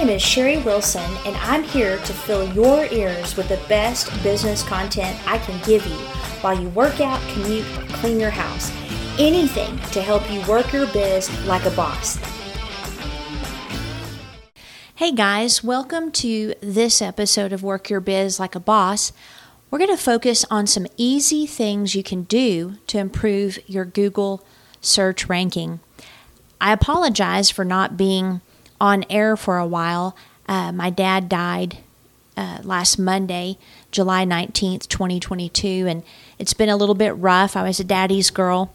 name is Sherry Wilson, and I'm here to fill your ears with the best business content I can give you while you work out, commute, clean your house. Anything to help you work your biz like a boss. Hey guys, welcome to this episode of Work Your Biz Like a Boss. We're going to focus on some easy things you can do to improve your Google search ranking. I apologize for not being on air for a while. Uh, my dad died uh, last Monday, July 19th, 2022, and it's been a little bit rough. I was a daddy's girl.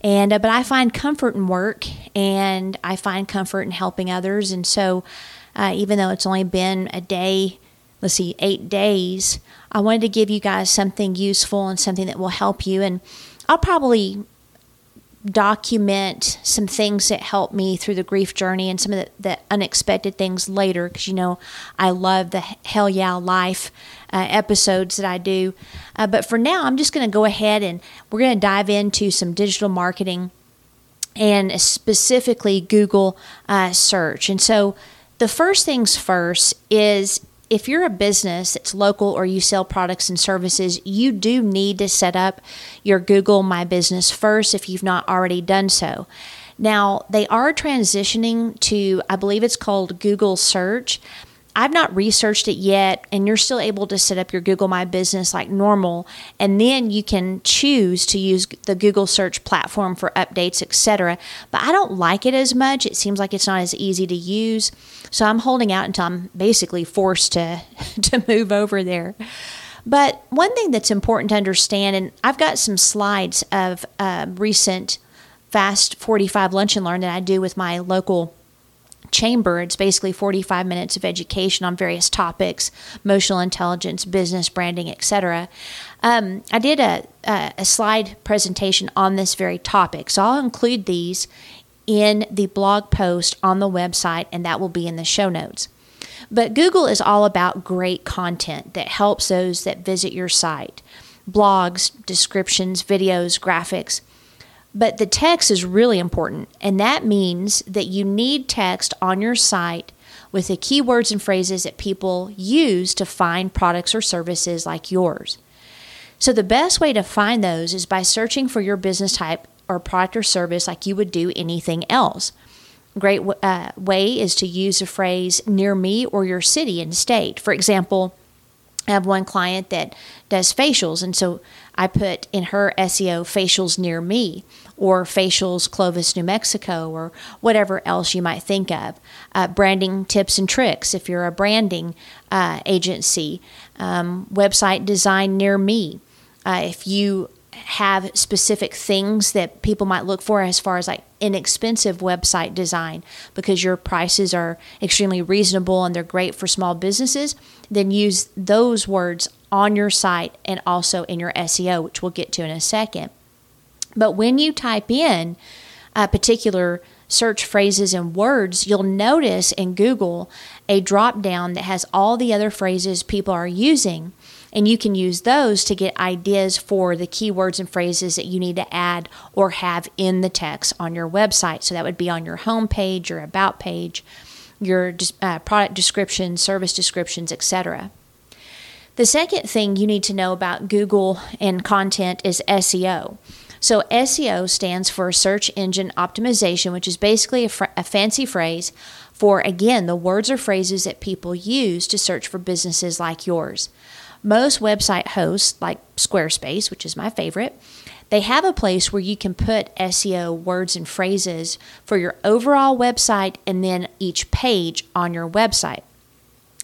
And uh, but I find comfort in work, and I find comfort in helping others. And so, uh, even though it's only been a day, let's see, eight days, I wanted to give you guys something useful and something that will help you. And I'll probably document some things that helped me through the grief journey and some of the, the unexpected things later because you know I love the Hell Yeah Life uh, episodes that I do. Uh, but for now, I'm just going to go ahead and we're going to dive into some digital marketing and specifically Google uh, search. And so the first things first is if you're a business that's local or you sell products and services, you do need to set up your Google My Business first if you've not already done so. Now, they are transitioning to, I believe it's called Google Search. I've not researched it yet, and you're still able to set up your Google My Business like normal, and then you can choose to use the Google search platform for updates, etc. But I don't like it as much. It seems like it's not as easy to use, so I'm holding out until I'm basically forced to to move over there. But one thing that's important to understand, and I've got some slides of uh, recent Fast 45 Lunch and Learn that I do with my local chamber. It's basically 45 minutes of education on various topics emotional intelligence, business, branding, etc. Um, I did a, a, a slide presentation on this very topic, so I'll include these in the blog post on the website, and that will be in the show notes. But Google is all about great content that helps those that visit your site blogs, descriptions, videos, graphics. But the text is really important, and that means that you need text on your site with the keywords and phrases that people use to find products or services like yours. So, the best way to find those is by searching for your business type or product or service like you would do anything else. A great uh, way is to use the phrase near me or your city and state. For example, I have one client that does facials, and so I put in her SEO facials near me or facials Clovis, New Mexico, or whatever else you might think of. Uh, branding tips and tricks if you're a branding uh, agency, um, website design near me. Uh, if you have specific things that people might look for as far as like inexpensive website design because your prices are extremely reasonable and they're great for small businesses, then use those words on your site and also in your SEO, which we'll get to in a second. But when you type in a particular search phrases and words, you'll notice in Google a drop down that has all the other phrases people are using. And you can use those to get ideas for the keywords and phrases that you need to add or have in the text on your website. So that would be on your home page, your about page, your uh, product descriptions, service descriptions, etc. The second thing you need to know about Google and content is SEO. So, SEO stands for Search Engine Optimization, which is basically a, fr- a, fancy phrase for, again, the words or phrases that people use to search for businesses like yours. Most website hosts, like Squarespace, which is my favorite, they have a place where you can put SEO words and phrases for your overall website and then each page on your website.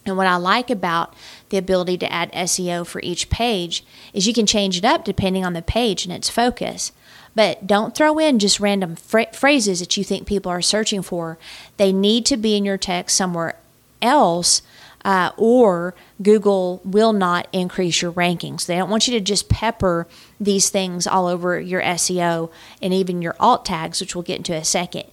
And what I like about the ability to add SEO for each page is you can change it up depending on the page and its focus. But don't throw in just random phrases that you think people are searching for. They need to be in your text somewhere else, uh, or Google will not increase your rankings. They don't want you to just pepper these things all over your SEO and even your alt tags, which we'll get into in a second.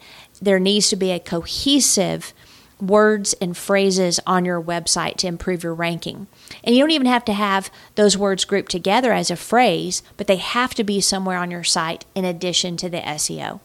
There needs to be a cohesive words and phrases on your website to improve your ranking. And you don't even have to have those words grouped together as a phrase, but they have to be somewhere on your site in addition to the SEO.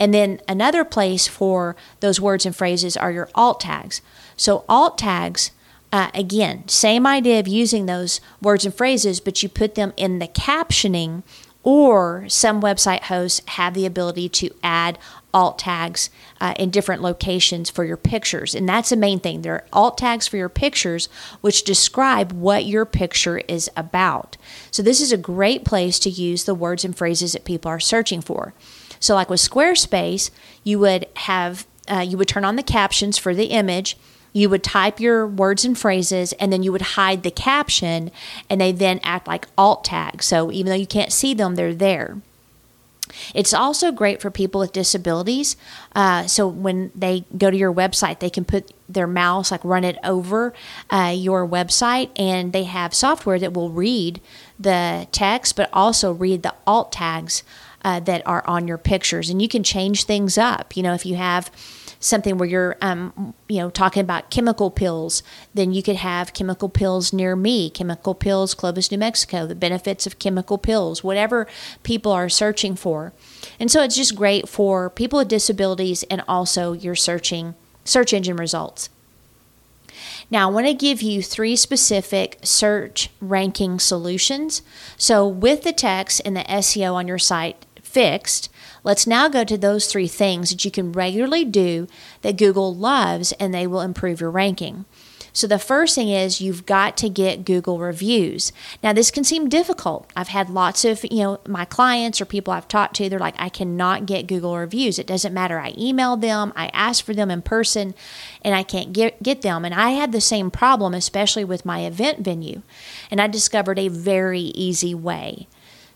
And then another place for those words and phrases are your alt tags. So, alt tags, uh, again, same idea of using those words and phrases, but you put them in the captioning, or some website hosts have the ability to add alt tags uh, in different locations for your pictures. And that's the main thing. There are alt tags for your pictures, which describe what your picture is about. So, this is a great place to use the words and phrases that people are searching for. So, like with Squarespace, you would have uh, you would turn on the captions for the image. You would type your words and phrases, and then you would hide the caption, and they then act like alt tags. So even though you can't see them, they're there. It's also great for people with disabilities. Uh, so when they go to your website, they can put their mouse, like run it over uh, your website, and they have software that will read the text, but also read the alt tags uh, that are on your pictures. And you can change things up. You know, if you have something where you're, um, you know, talking about chemical pills, then you could have chemical pills near me, chemical pills, Clovis, New Mexico, the benefits of chemical pills, whatever people are searching for. And so it's just great for people with disabilities and also your searching search engine results. Now, I want to give you three specific search ranking solutions. So, with the text and the SEO on your site fixed, Let's now go to those three things that you can regularly do that Google loves and they will improve your ranking. So the first thing is you've got to get Google reviews. Now this can seem difficult. I've had lots of, you know, my clients or people I've talked to, they're like I cannot get Google reviews. It doesn't matter. I emailed them, I asked for them in person, and I can't get get them. And I had the same problem especially with my event venue. And I discovered a very easy way.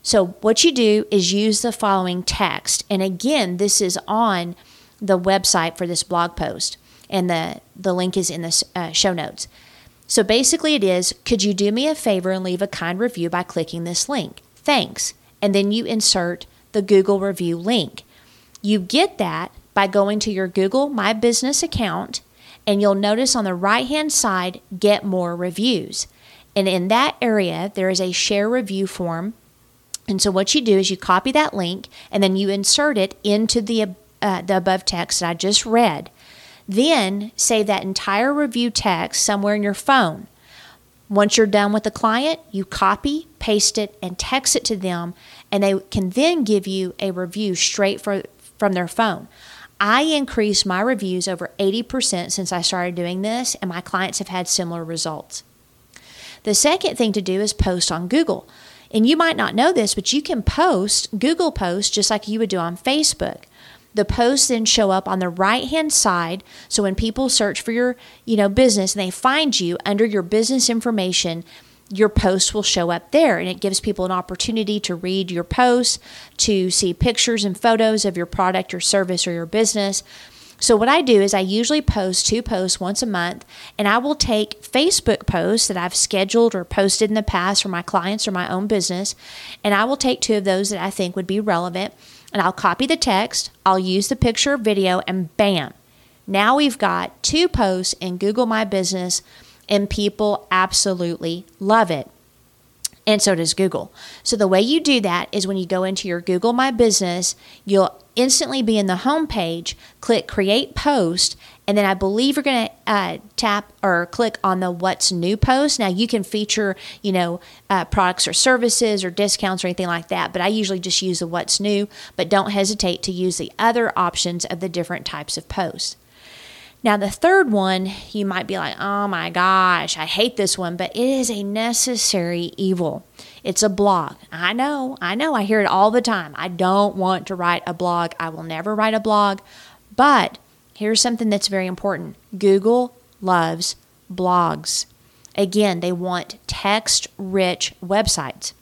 So, what you do is use the following text. And again, this is on the website for this blog post, and the, the link is in the uh, show notes. So, basically, it is Could you do me a favor and leave a kind review by clicking this link? Thanks. And then you insert the Google review link. You get that by going to your Google My Business account, and you'll notice on the right hand side, Get More Reviews. And in that area, there is a share review form and so what you do is you copy that link and then you insert it into the uh, the above text that I just read. Then save that entire review text somewhere in your phone. Once you're done with the client, you copy, paste it, and text it to them, and they can then give you a review straight for, from their phone. I increased my reviews over 80% since I started doing this, and my clients have had similar results. The second thing to do is post on Google. And you might not know this, but you can post Google posts just like you would do on Facebook. The posts then show up on the right hand side. So when people search for your, you know, business and they find you under your business information, your posts will show up there and it gives people an opportunity to read your posts, to see pictures and photos of your product or service or your business. So, what I do is I usually post two posts once a month, and I will take Facebook posts that I've scheduled or posted in the past for my clients or my own business, and I will take two of those that I think would be relevant, and I'll copy the text, I'll use the picture or video, and bam, now we've got two posts in Google My Business, and people absolutely love it and so does Google. So the way you do that is when you go into your Google My Business, you'll instantly be in the home page, click Create Post, and then I believe you're going to uh, tap or click on the What's New post. Now you can feature, you know, uh, products or services or discounts or anything like that, but I usually just use the What's New, but don't hesitate to use the other options of the different types of posts. Now, the third one, you might be like, oh my gosh, I hate this one, but it is a necessary evil. It's a blog. I know, I know, I hear it all the time. I don't want to write a blog. I will never write a blog. But here's something that's very important Google loves blogs. Again, they want text rich websites.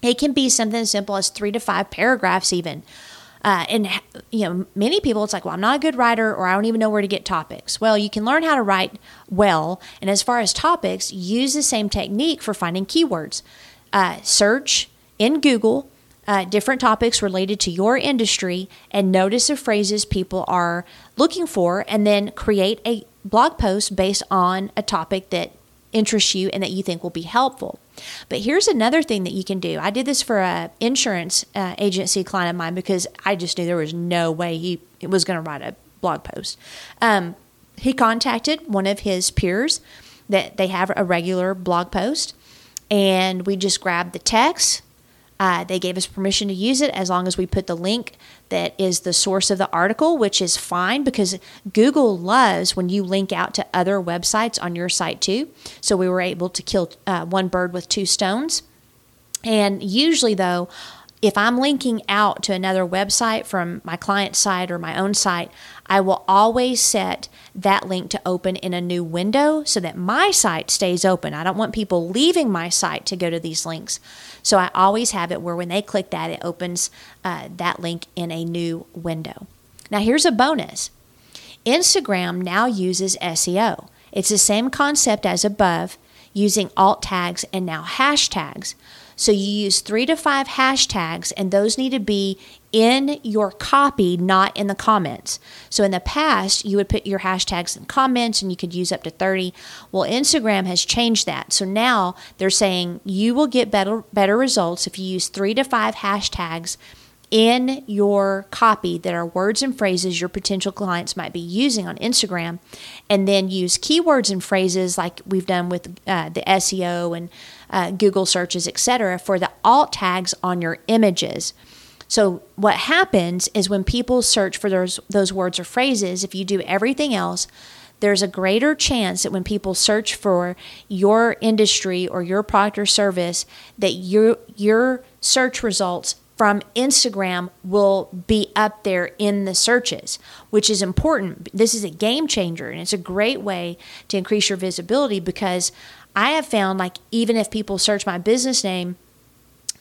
It can be something as simple as three to five paragraphs, even. Uh, and you know, many people, it's like, well, I'm not a good writer, or I don't even know where to get topics. Well, you can learn how to write well, and as far as topics, use the same technique for finding keywords. Uh, search in Google uh, different topics related to your industry, and notice the phrases people are looking for, and then create a blog post based on a topic that interests you and that you think will be helpful. But here's another thing that you can do. I did this for a insurance uh, agency client of mine because I just knew there was no way he was going to write a blog post. Um, he contacted one of his peers that they have a regular blog post, and we just grabbed the text. Uh, they gave us permission to use it as long as we put the link that is the source of the article, which is fine because Google loves when you link out to other websites on your site too. So we were able to kill uh, one bird with two stones. And usually, though, if I'm linking out to another website from my client site or my own site, I will always set that link to open in a new window so that my site stays open. I don't want people leaving my site to go to these links. So I always have it where when they click that, it opens uh, that link in a new window. Now, here's a bonus Instagram now uses SEO. It's the same concept as above, using alt tags and now hashtags. So you use three to five hashtags, and those need to be in your copy, not in the comments. So in the past, you would put your hashtags in comments and you could use up to 30. Well, Instagram has changed that. So now they're saying you will get better better results if you use 3 to 5 hashtags in your copy that are words and phrases your potential clients might be using on Instagram, and then use keywords and phrases like we've done with uh, the SEO and uh, Google searches, etc., for the alt tags on your images. So what happens is when people search for those those words or phrases, if you do everything else, there's a greater chance that when people search for your industry or your product or service, that your your search results from Instagram will be up there in the searches, which is important. This is a game changer and it's a great way to increase your visibility because I have found like even if people search my business name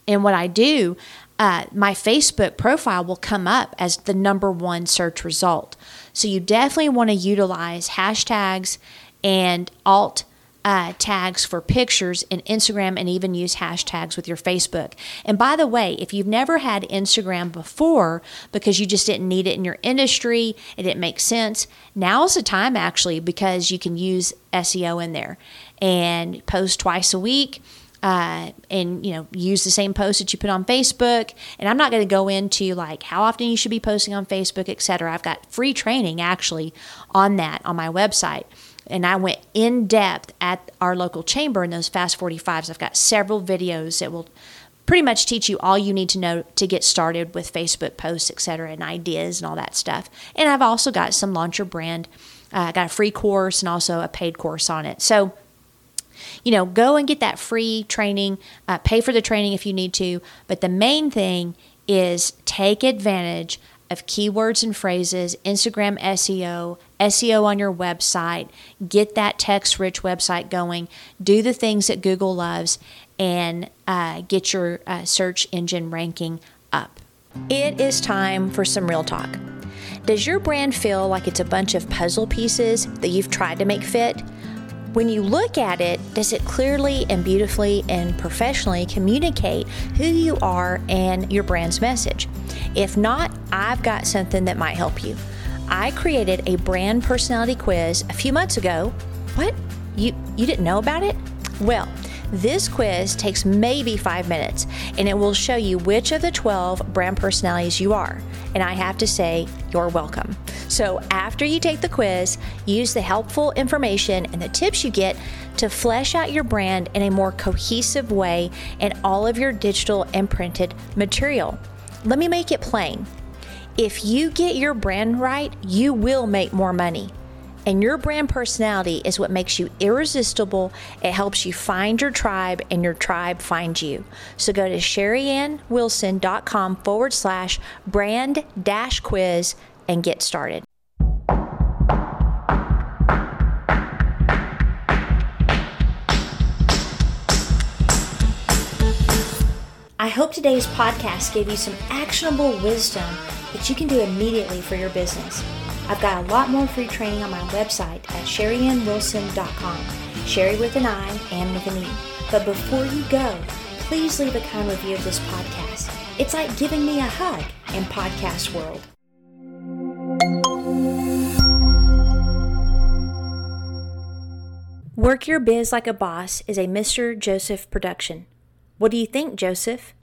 and what I do, uh, my Facebook profile will come up as the number one search result. So you definitely want to utilize hashtags and alt uh, tags for pictures in Instagram and even use hashtags with your Facebook. And by the way, if you've never had Instagram before because you just didn't need it in your industry, it didn't make sense, now's the time actually because you can use SEO in there and post twice a week. Uh, and you know use the same post that you put on facebook and i'm not going to go into like how often you should be posting on facebook etc i've got free training actually on that on my website and I went in depth at our local chamber in those Fast 45s. I've got several videos that will pretty much teach you all you need to know to get started with Facebook posts, etc., and ideas and all that stuff. And I've also got some launcher Brand. Uh, I got a free course and also a paid course on it. So, you know, go and get that free training, uh, pay for the training if you need to. But the main thing is take advantage of keywords and phrases, Instagram SEO, SEO on your website, get that text rich website going, do the things that Google loves, and uh, get your uh, search engine ranking up. It is time for some real talk. Does your brand feel like it's a bunch of puzzle pieces that you've tried to make fit? When you look at it, does it clearly and beautifully and professionally communicate who you are and your brand's message? If not, I've got something that might help you. I created a brand personality quiz a few months ago. What? You you didn't know about it? Well, this quiz takes maybe five minutes and it will show you which of the 12 brand personalities you are. And I have to say, you're welcome. So, after you take the quiz, use the helpful information and the tips you get to flesh out your brand in a more cohesive way in all of your digital and printed material. Let me make it plain. If you get your brand right, you will make more money. And your brand personality is what makes you irresistible. It helps you find your tribe and your tribe finds you. So go to sherryannwilson.com forward slash brand dash quiz and get started. I hope today's podcast gave you some actionable wisdom that you can do immediately for your business. I've got a lot more free training on my website at sherryannwilson.com. Sherry with an I and with an E. But before you go, please leave a kind review of this podcast. It's like giving me a hug in podcast world. Work Your Biz Like a Boss is a Mr. Joseph production. What do you think, Joseph?